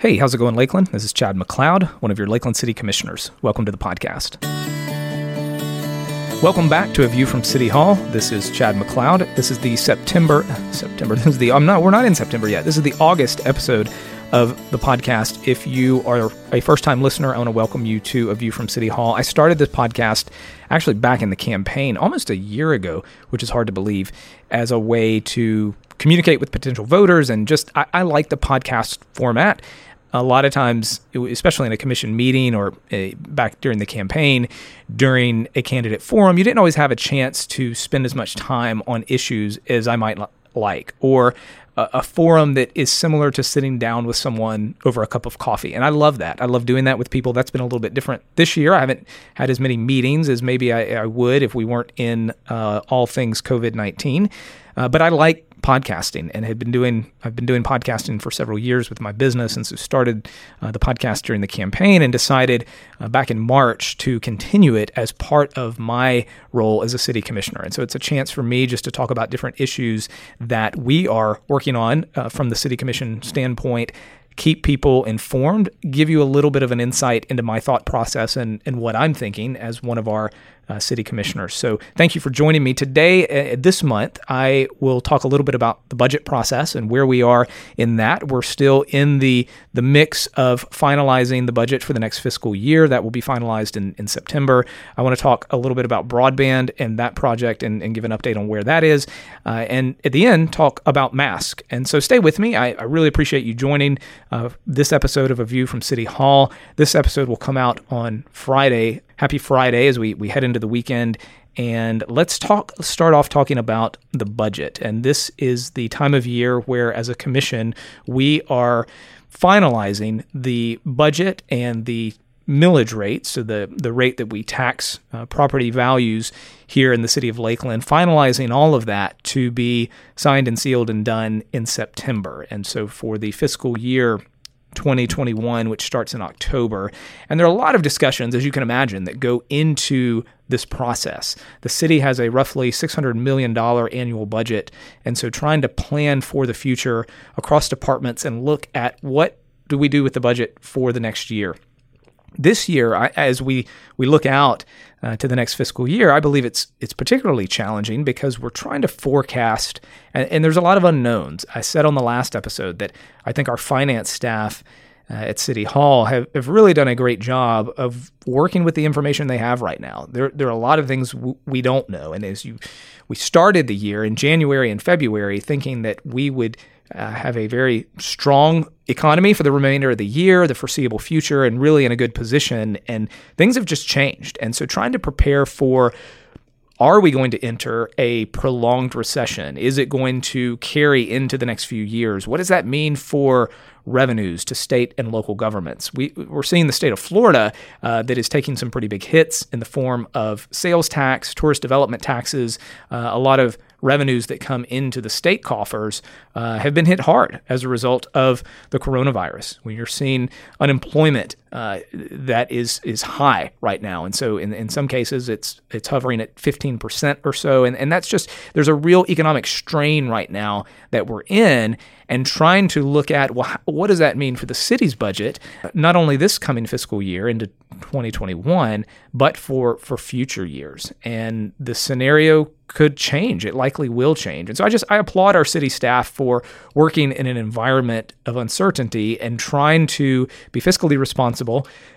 Hey, how's it going, Lakeland? This is Chad McLeod, one of your Lakeland City Commissioners. Welcome to the podcast. Welcome back to a view from City Hall. This is Chad McLeod. This is the September September. This is the I'm not we're not in September yet. This is the August episode of the podcast. If you are a first-time listener, I want to welcome you to a view from City Hall. I started this podcast actually back in the campaign almost a year ago, which is hard to believe, as a way to communicate with potential voters and just I, I like the podcast format a lot of times, especially in a commission meeting or a, back during the campaign, during a candidate forum, you didn't always have a chance to spend as much time on issues as I might like, or a, a, forum that is similar to sitting down with someone over a cup of coffee. And I love that. I love doing that with people. That's been a little bit different this year. I haven't had as many meetings as maybe I, I would if we weren't in uh, all things COVID 19. Uh, but I like podcasting and had been doing I've been doing podcasting for several years with my business and so started uh, the podcast during the campaign and decided uh, back in March to continue it as part of my role as a city commissioner. And so it's a chance for me just to talk about different issues that we are working on uh, from the city commission standpoint keep people informed, give you a little bit of an insight into my thought process and, and what I'm thinking as one of our uh, city commissioners. So thank you for joining me today. Uh, this month, I will talk a little bit about the budget process and where we are in that. We're still in the the mix of finalizing the budget for the next fiscal year. That will be finalized in, in September. I want to talk a little bit about broadband and that project and, and give an update on where that is. Uh, and at the end, talk about mask. And so stay with me. I, I really appreciate you joining uh, this episode of A View from City Hall. This episode will come out on Friday, happy Friday as we, we head into the weekend. And let's talk start off talking about the budget. And this is the time of year where as a commission we are finalizing the budget and the millage rate, so the, the rate that we tax uh, property values here in the city of Lakeland, finalizing all of that to be signed and sealed and done in September. And so for the fiscal year 2021, which starts in October. And there are a lot of discussions, as you can imagine, that go into this process. The city has a roughly $600 million annual budget. And so trying to plan for the future across departments and look at what do we do with the budget for the next year. This year, as we, we look out uh, to the next fiscal year, I believe it's it's particularly challenging because we're trying to forecast, and, and, there's a lot of unknowns. I said on the last episode that I think our finance staff uh, at City Hall have, have really done a great job of working with the information they have right now. There there are a lot of things w- we don't know, and as you we started the year in January and February thinking that we would uh, have a very strong economy for the remainder of the year, the foreseeable future, and really in a good position. And things have just changed. And so trying to prepare for are we going to enter a prolonged recession? Is it going to carry into the next few years? What does that mean for revenues to state and local governments? We, we're seeing the state of Florida uh, that is taking some pretty big hits in the form of sales tax, tourist development taxes, uh, a lot of revenues that come into the state coffers uh, have been hit hard as a result of the coronavirus. When you're seeing unemployment uh, that is is high right now, and so in, in some cases it's it's hovering at 15% or so, and and that's just there's a real economic strain right now that we're in, and trying to look at well what does that mean for the city's budget, not only this coming fiscal year into 2021, but for for future years, and the scenario could change. It likely will change. And so I just I applaud our city staff for working in an environment of uncertainty and trying to be fiscally responsible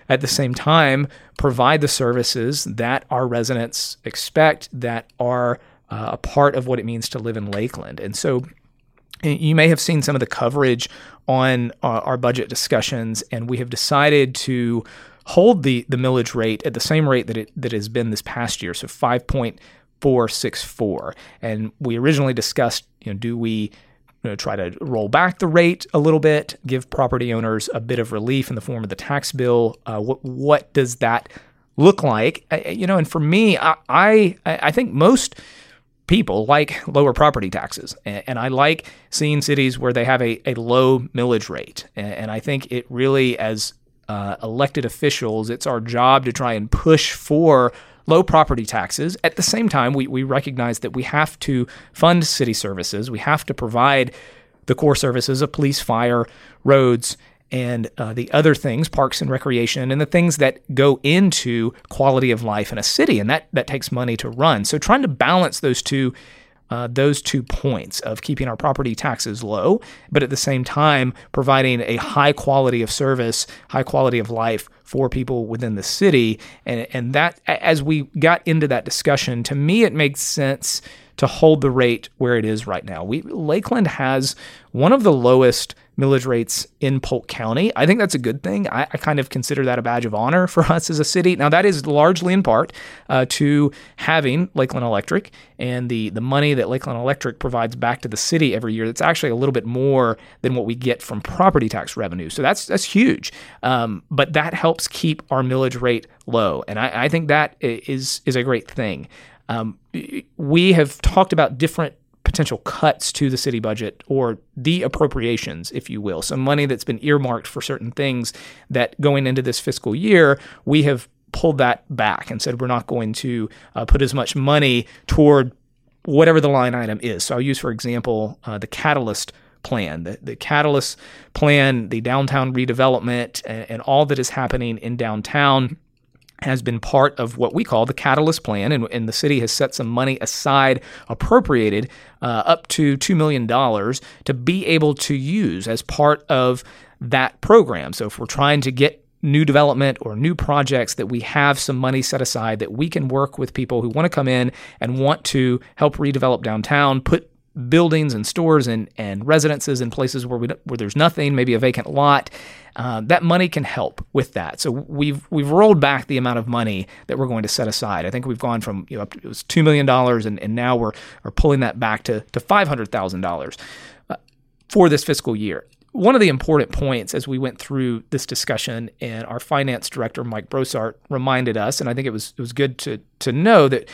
at the same time provide the services that our residents expect that are uh, a part of what it means to live in Lakeland. And so you may have seen some of the coverage on uh, our budget discussions and we have decided to hold the the millage rate at the same rate that it that has been this past year so 5.464. And we originally discussed, you know, do we you know, try to roll back the rate a little bit, give property owners a bit of relief in the form of the tax bill? Uh, what what does that look like? Uh, you know, and for me, I I, I think most people like lower property taxes. And, I like seeing cities where they have a, a low millage rate. And, I think it really, as uh, elected officials, it's our job to try and push for low property taxes. At the same time, we, we recognize that we have to fund city services. We have to provide the core services of police, fire, roads, and uh, the other things, parks and recreation, and the things that go into quality of life in a city, and that that takes money to run. So trying to balance those two. Uh, those two points of keeping our property taxes low, but at the same time providing a high quality of service, high quality of life for people within the city. And, and that, as we got into that discussion, to me, it makes sense to hold the rate where it is right now. We Lakeland has one of the lowest millage rates in Polk County. I think that's a good thing. I, I, kind of consider that a badge of honor for us as a city. Now, that is largely in part uh, to having Lakeland Electric and the, the money that Lakeland Electric provides back to the city every year. That's actually a little bit more than what we get from property tax revenue. So that's that's huge. Um, but that helps keep our millage rate low, and I, I think that is is a great thing. Um, we have talked about different potential cuts to the city budget or the appropriations, if you will. Some money that's been earmarked for certain things that going into this fiscal year, we have pulled that back and said we're not going to uh, put as much money toward whatever the line item is. So I'll use, for example, uh, the catalyst plan, the, the catalyst plan, the downtown redevelopment, and, and all that is happening in downtown has been part of what we call the Catalyst Plan, and, and the city has set some money aside, appropriated uh, up to $2 million to be able to use as part of that program. So if we're trying to get new development or new projects that we have some money set aside that we can work with people who want to come in and want to help redevelop downtown, put buildings and stores and, and residences and places where we where there's nothing, maybe a vacant lot. Uh, that money can help with that. So we've we've rolled back the amount of money that we're going to set aside. I think we've gone from you know it was two million dollars and, and now we're are pulling that back to to five hundred thousand uh, dollars for this fiscal year. One of the important points as we went through this discussion, and our finance director Mike Brossart reminded us, and I think it was it was good to to know that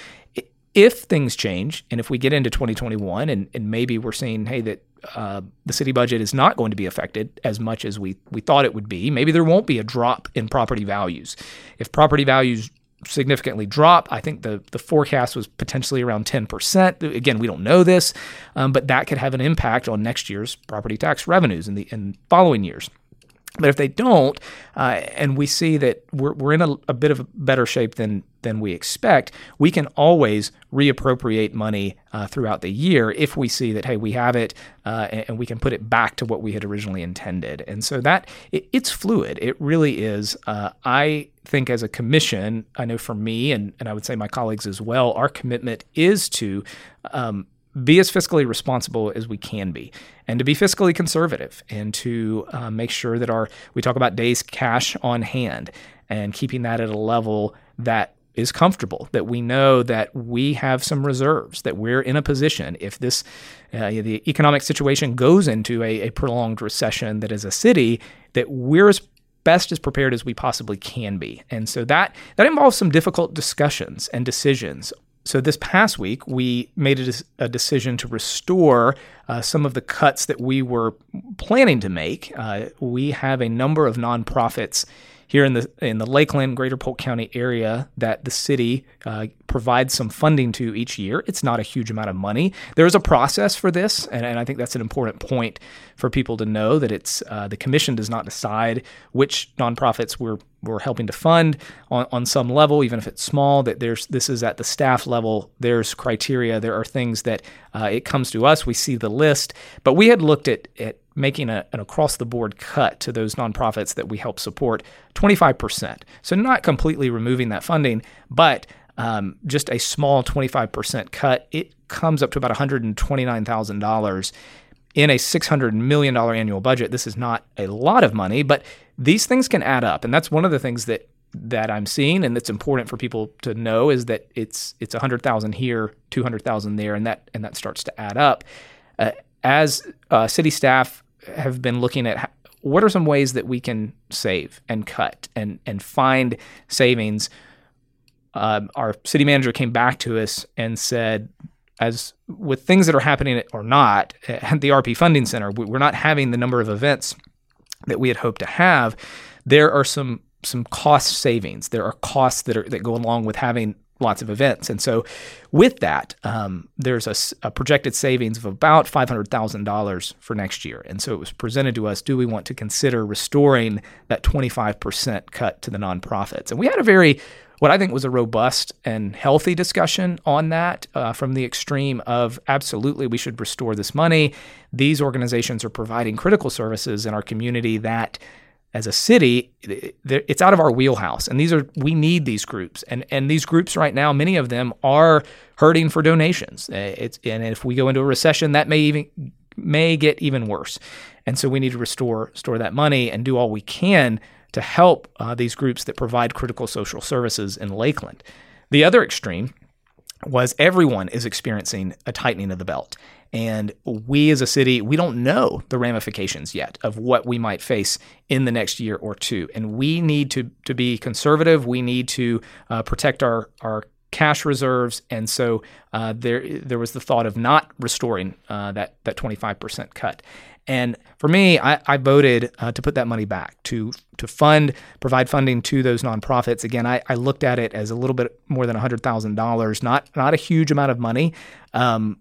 if things change and if we get into 2021 and, and maybe we're seeing, hey, that uh, the city budget is not going to be affected as much as we, we thought it would be, maybe there won't be a drop in property values. If property values significantly drop, I think the, the forecast was potentially around 10%. Again, we don't know this, um, but that could have an impact on next year's property tax revenues in the in following years. But if they don't, uh, and we see that we're, we're in a, a, bit of a better shape than than we expect, we can always reappropriate money uh, throughout the year if we see that hey we have it uh, and, we can put it back to what we had originally intended. And so that it, it's fluid. It really is. Uh, I think as a commission, I know for me and and I would say my colleagues as well, our commitment is to um, be as fiscally responsible as we can be and to be fiscally conservative and to uh, make sure that our we talk about days cash on hand and keeping that at a level that is comfortable that we know that we have some reserves that we're in a position if this uh, the economic situation goes into a, a prolonged recession that as a city that we're as best as prepared as we possibly can be and so that that involves some difficult discussions and decisions so this past week, we made a, a decision to restore uh, some of the cuts that we were planning to make. Uh, we have a number of nonprofits here in the in the Lakeland, Greater Polk County area that the city uh, provides some funding to each year. It's not a huge amount of money. There is a process for this, and, and I think that's an important point for people to know that it's uh, the commission does not decide which nonprofits we're we're helping to fund on, on some level, even if it's small. That there's this is at the staff level. There's criteria. There are things that uh, it comes to us. We see the list, but we had looked at at making a, an across the board cut to those nonprofits that we help support 25%. So, not completely removing that funding, but um, just a small 25% cut. It comes up to about $129,000 in a $600 million annual budget. This is not a lot of money, but these things can add up. And that's one of the things that that I'm seeing and that's important for people to know is that it's it's 100,000 here, 200,000 there and that and that starts to add up. Uh, as uh, city staff have been looking at what are some ways that we can save and cut and and find savings. Uh, our city manager came back to us and said, as with things that are happening or not at the RP Funding Center, we're not having the number of events that we had hoped to have. There are some some cost savings. There are costs that are that go along with having lots of events. And so, with that, um, there's a, a, projected savings of about $500,000 for next year. And so, it was presented to us do we want to consider restoring that 25% cut to the nonprofits? And we had a very what I think was a robust and healthy discussion on that uh, from the extreme of absolutely we should restore this money. These organizations are providing critical services in our community that as a city, it's out of our wheelhouse. And these are we need these groups, and and these groups right now, many of them are hurting for donations. Uh, it's and if we go into a recession, that may even may get even worse. And so we need to restore store that money and do all we can to help uh, these groups that provide critical social services in Lakeland. The other extreme was everyone is experiencing a tightening of the belt. And we as a city, we don't know the ramifications yet of what we might face in the next year or two. And we need to, to be conservative. We need to uh, protect our, our cash reserves. And so uh, there, there was the thought of not restoring uh, that, that 25% cut. And for me, I, I voted uh, to put that money back to to fund, provide funding to those nonprofits. Again, I, I looked at it as a little bit more than hundred thousand dollars, not not a huge amount of money. Um,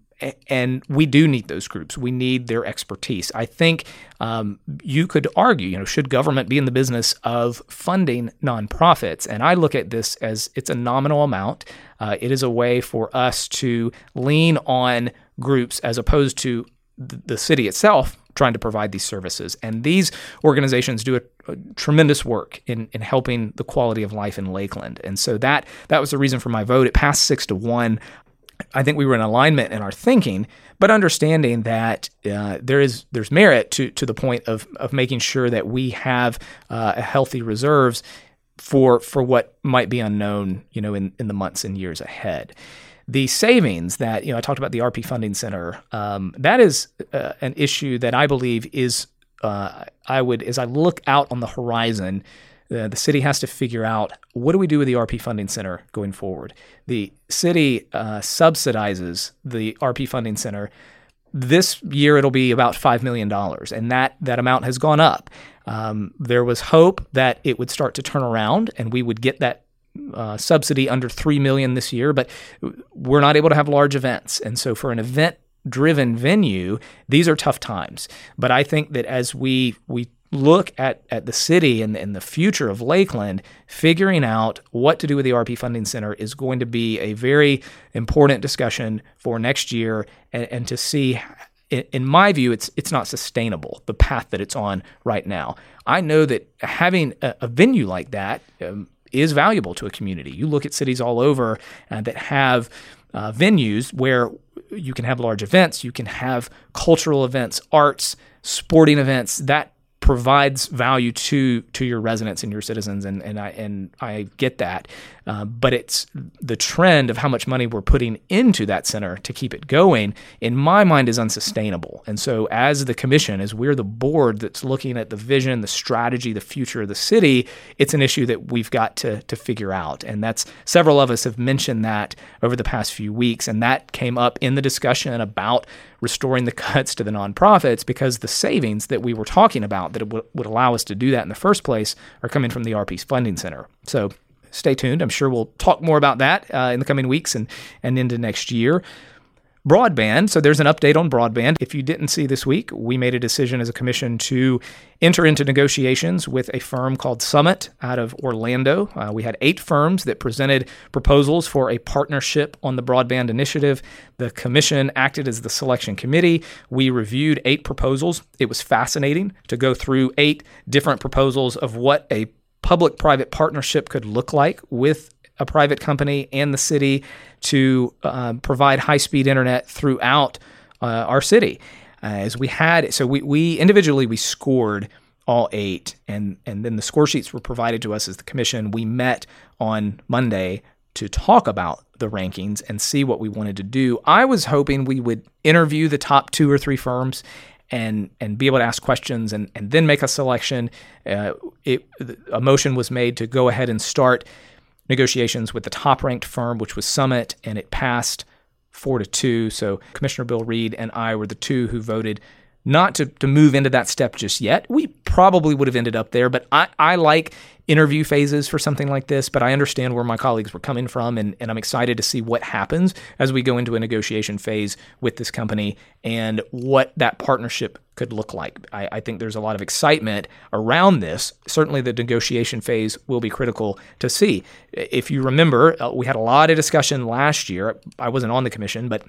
and we do need those groups. We need their expertise. I think um, you could argue, you know, should government be in the business of funding nonprofits? And I look at this as it's a nominal amount. Uh, it is a way for us to lean on groups as opposed to the city itself trying to provide these services. And these organizations do a, a, tremendous work in, in helping the quality of life in Lakeland. And so that that was the reason for my vote. It passed six to one. I think we were in alignment in our thinking, but understanding that uh, there is there's merit to to the point of of making sure that we have uh, healthy reserves for for what might be unknown, you know, in in the months and years ahead the savings that you know I talked about the RP Funding Center. Um, that is uh, an issue that I believe is uh, I would as I look out on the horizon. Uh, the city has to figure out what do we do with the RP Funding Center going forward. The city uh, subsidizes the RP Funding Center. This year it'll be about five million dollars, and that that amount has gone up. Um, there was hope that it would start to turn around, and we would get that uh, subsidy under three million this year, but we're not able to have large events, and so for an event driven venue, these are tough times. But I think that as we we look at, at the city and, and the future of Lakeland, figuring out what to do with the RP Funding Center is going to be a very important discussion for next year and, and to see in my view, it's it's not sustainable the path that it's on right now. I know that having a, a venue like that, um, is valuable to a community. You look at cities all over uh, that have uh, venues where you can have large events, you can have cultural events, arts, sporting events. That provides value to to your residents and your citizens, and and I and I get that, uh, but it's the trend of how much money we're putting into that center to keep it going. In my mind, is unsustainable. And so, as the commission, as we're the board that's looking at the vision, the strategy, the future of the city, it's an issue that we've got to to figure out. And that's several of us have mentioned that over the past few weeks, and that came up in the discussion about restoring the cuts to the nonprofits because the savings that we were talking about that would, would allow us to do that in the first place are coming from the RP's funding center. So stay tuned. I'm sure we'll talk more about that uh, in the coming weeks and, and into next year. Broadband. So there's an update on broadband. If you didn't see this week, we made a decision as a commission to enter into negotiations with a firm called Summit out of Orlando. Uh, we had eight firms that presented proposals for a partnership on the broadband initiative. The commission acted as the selection committee. We reviewed eight proposals. It was fascinating to go through eight different proposals of what a public private partnership could look like with a private company and the city to uh, provide high speed internet throughout uh, our city. Uh, as we had, so we, we individually we scored all eight, and and then the score sheets were provided to us as the commission. We met on Monday to talk about the rankings and see what we wanted to do. I was hoping we would interview the top two or three firms and and be able to ask questions and, and then make a selection. Uh, it, a motion was made to go ahead and start negotiations with the top ranked firm, which was Summit, and it passed four to two. So Commissioner Bill Read and I were the two who voted not to, to move into that step just yet. We probably would have ended up there, but I, I like interview phases for something like this, but I understand where my colleagues were coming from, and, and I'm excited to see what happens as we go into a negotiation phase with this company and what that partnership could look like. I, I think there's a lot of excitement around this. Certainly, the negotiation phase will be critical to see. If you remember, uh, we had a lot of discussion last year. I wasn't on the commission, but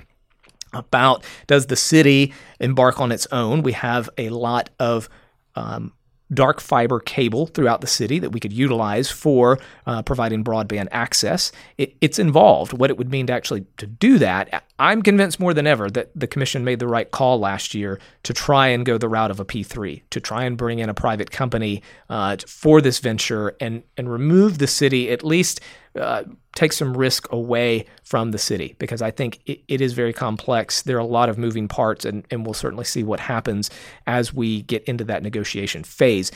about does the city embark on its own? We have a lot of um, dark fiber cable throughout the city that we could utilize for uh, providing broadband access. It, it's involved. What it would mean to actually to do that, I'm convinced more than ever that the commission made the right call last year to try and go the route of a P3, to try and bring in a private company uh, for this venture and and remove the city at least uh, take some risk away from the city because I think it, it is very complex. There are a lot of moving parts, and, and we'll certainly see what happens as we get into that negotiation phase.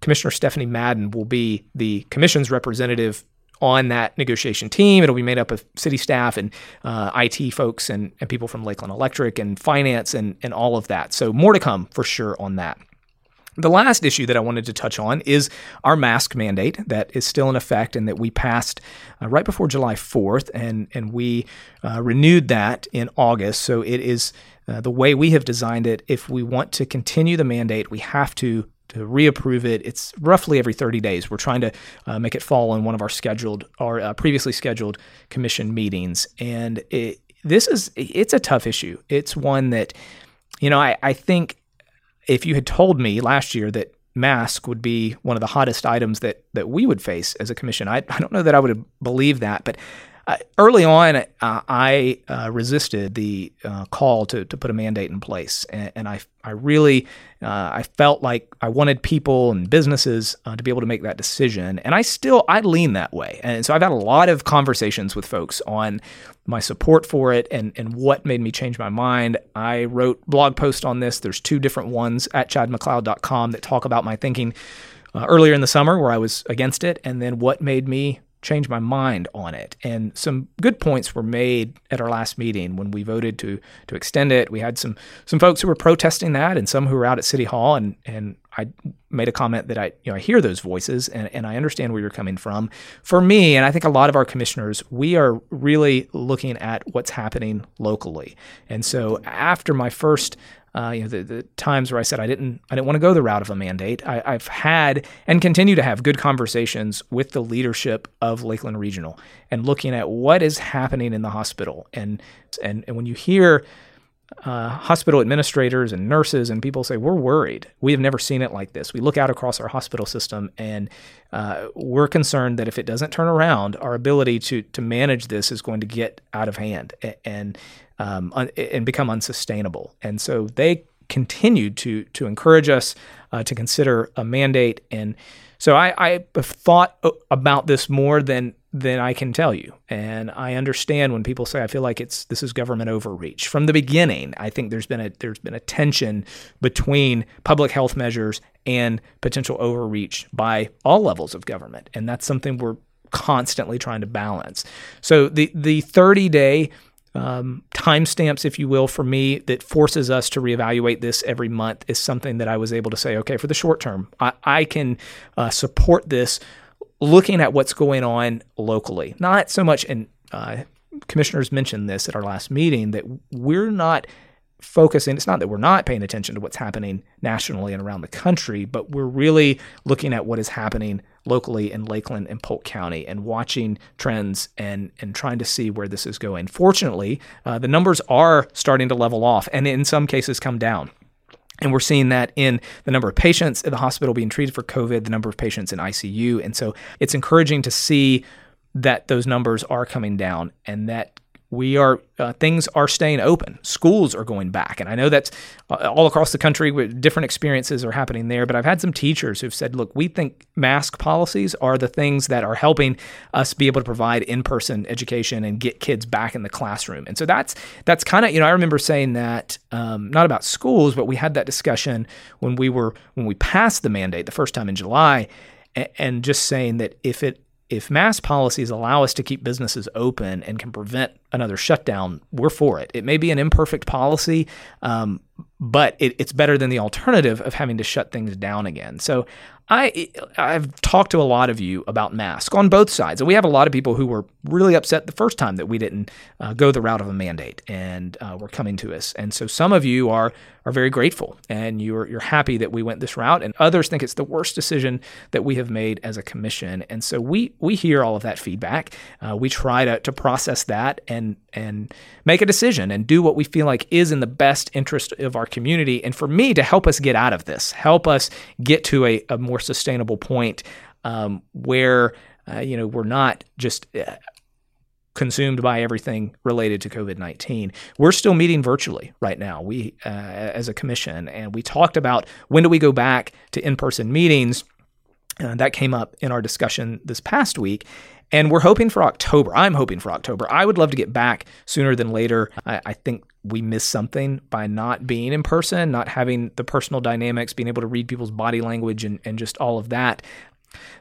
Commissioner Stephanie Madden will be the commission's representative on that negotiation team. It'll be made up of city staff and uh, IT folks and, and people from Lakeland Electric and finance and, and all of that. So, more to come for sure on that. The last issue that I wanted to touch on is our mask mandate that is still in effect and that we passed uh, right before July 4th, and, and we uh, renewed that in August. So it is uh, the way we have designed it. If we want to continue the mandate, we have to to reapprove it. It's roughly every 30 days. We're trying to uh, make it fall on one of our scheduled or uh, previously scheduled commission meetings, and it, this is it's a tough issue. It's one that you know I, I think if you had told me last year that mask would be one of the hottest items that that we would face as a commission, I, I don't know that I would have believed that, but uh, early on, uh, I uh, resisted the uh, call to, to put a mandate in place, and, and I I really uh, I felt like I wanted people and businesses uh, to be able to make that decision, and I still I lean that way, and so I've had a lot of conversations with folks on my support for it and and what made me change my mind. I wrote blog posts on this. There's two different ones at chadmcleod.com that talk about my thinking. earlier in the summer, where I was against it, and then what made me change my mind on it. And some good points were made at our last meeting when we voted to to extend it. We had some some folks who were protesting that and some who were out at City Hall and and I made a comment that I you know I hear those voices and, and I understand where you're coming from. For me, and I think a lot of our commissioners, we are really looking at what's happening locally. And so after my first uh, you know, the, the, times where I said I didn't, I didn't want to go the route of a mandate. I, have had and continue to have good conversations with the leadership of Lakeland Regional and looking at what is happening in the hospital. And and and when you hear uh, hospital administrators and nurses and people say we're worried, we have never seen it like this. We look out across our hospital system and uh, we're concerned that if it doesn't turn around, our ability to to manage this is going to get out of hand. And um, un- and become unsustainable. And so they continued to to encourage us uh, to consider a mandate. And so I, I have thought about this more than than I can tell you. And I understand when people say I feel like it's this is government overreach. From the beginning, I think there's been a there's been a tension between public health measures and potential overreach by all levels of government. And that's something we're constantly trying to balance. So the the 30 day um, timestamps, if you will, for me that forces us to reevaluate this every month is something that I was able to say, okay, for the short term, I, I can uh, support this looking at what's going on locally. Not so much, and uh, commissioners mentioned this at our last meeting, that we're not focusing, it's not that we're not paying attention to what's happening nationally and around the country, but we're really looking at what is happening locally in Lakeland and Polk County and watching trends and and trying to see where this is going. Fortunately, uh, the numbers are starting to level off and in some cases come down. And we're seeing that in the number of patients at the hospital being treated for COVID, the number of patients in ICU. And so it's encouraging to see that those numbers are coming down and that we are uh, things are staying open. Schools are going back. And i know that's uh, all across the country different experiences are happening there but i've had some teachers who've said look we think mask policies are the things that are helping us be able to provide in-person education and get kids back in the classroom. And so that's that's kind of you know i remember saying that um, not about schools but we had that discussion when we were when we passed the mandate the first time in july and, and just saying that if it if mask policies allow us to keep businesses open and can prevent another shutdown, we're for it. It may be an imperfect policy, um, but it, it's better than the alternative of having to shut things down again. So I I've talked to a lot of you about masks on both sides, and we have a lot of people who were really upset the first time that we didn't uh, go the route of a mandate, and uh, were coming to us. And so some of you are are very grateful, and you're you're happy that we went this route, and others think it's the worst decision that we have made as a commission. And so we we hear all of that feedback. Uh, we try to to process that and and make a decision and do what we feel like is in the best interest of our community. And for me to help us get out of this, help us get to a, a more sustainable point um, where uh, you know we're not just uh, consumed by everything related to COVID 19. We're still meeting virtually right now, we uh, as a commission, and we talked about when do we go back to in person meetings. Uh, that came up in our discussion this past week. And we're hoping for October. I'm hoping for October. I would love to get back sooner than later. I, I think we miss something by not being in person, not having the personal dynamics, being able to read people's body language and, and just all of that.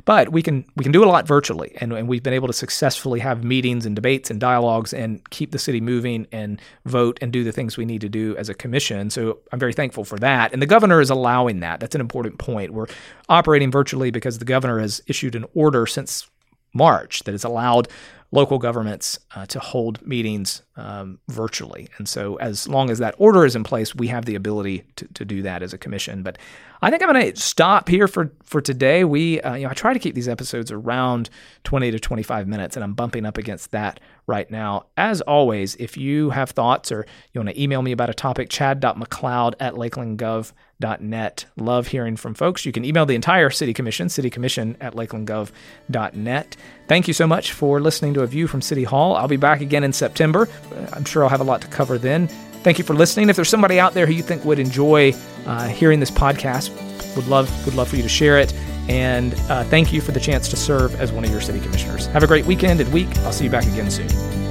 But we can we can do a lot virtually, and, and we've been able to successfully have meetings and debates and dialogues and keep the city moving and vote and do the things we need to do as a commission. So I'm very thankful for that. And the governor is allowing that. That's an important point. We're operating virtually because the governor has issued an order since March that has allowed local governments uh, to hold meetings um, virtually. And so, as long as that order is in place, we have the ability to, to do that as a commission. But I think I'm going to stop here for, for today. We, uh, you know, I try to keep these episodes around 20 to 25 minutes, and I'm bumping up against that right now. As always, if you have thoughts or you want to email me about a topic, chad.mcleod at lakelandgov.net. Love hearing from folks. You can email the entire City Commission, citycommission at lakelandgov.net. Thank you so much for listening to A View from City Hall. I'll be back again in September. I'm sure I'll have a lot to cover then. Thank you for listening. If there's somebody out there who you think would enjoy uh, hearing this podcast, would love would love for you to share it. And uh, thank you for the chance to serve as one of your city commissioners. Have a great weekend and week. I'll see you back again soon.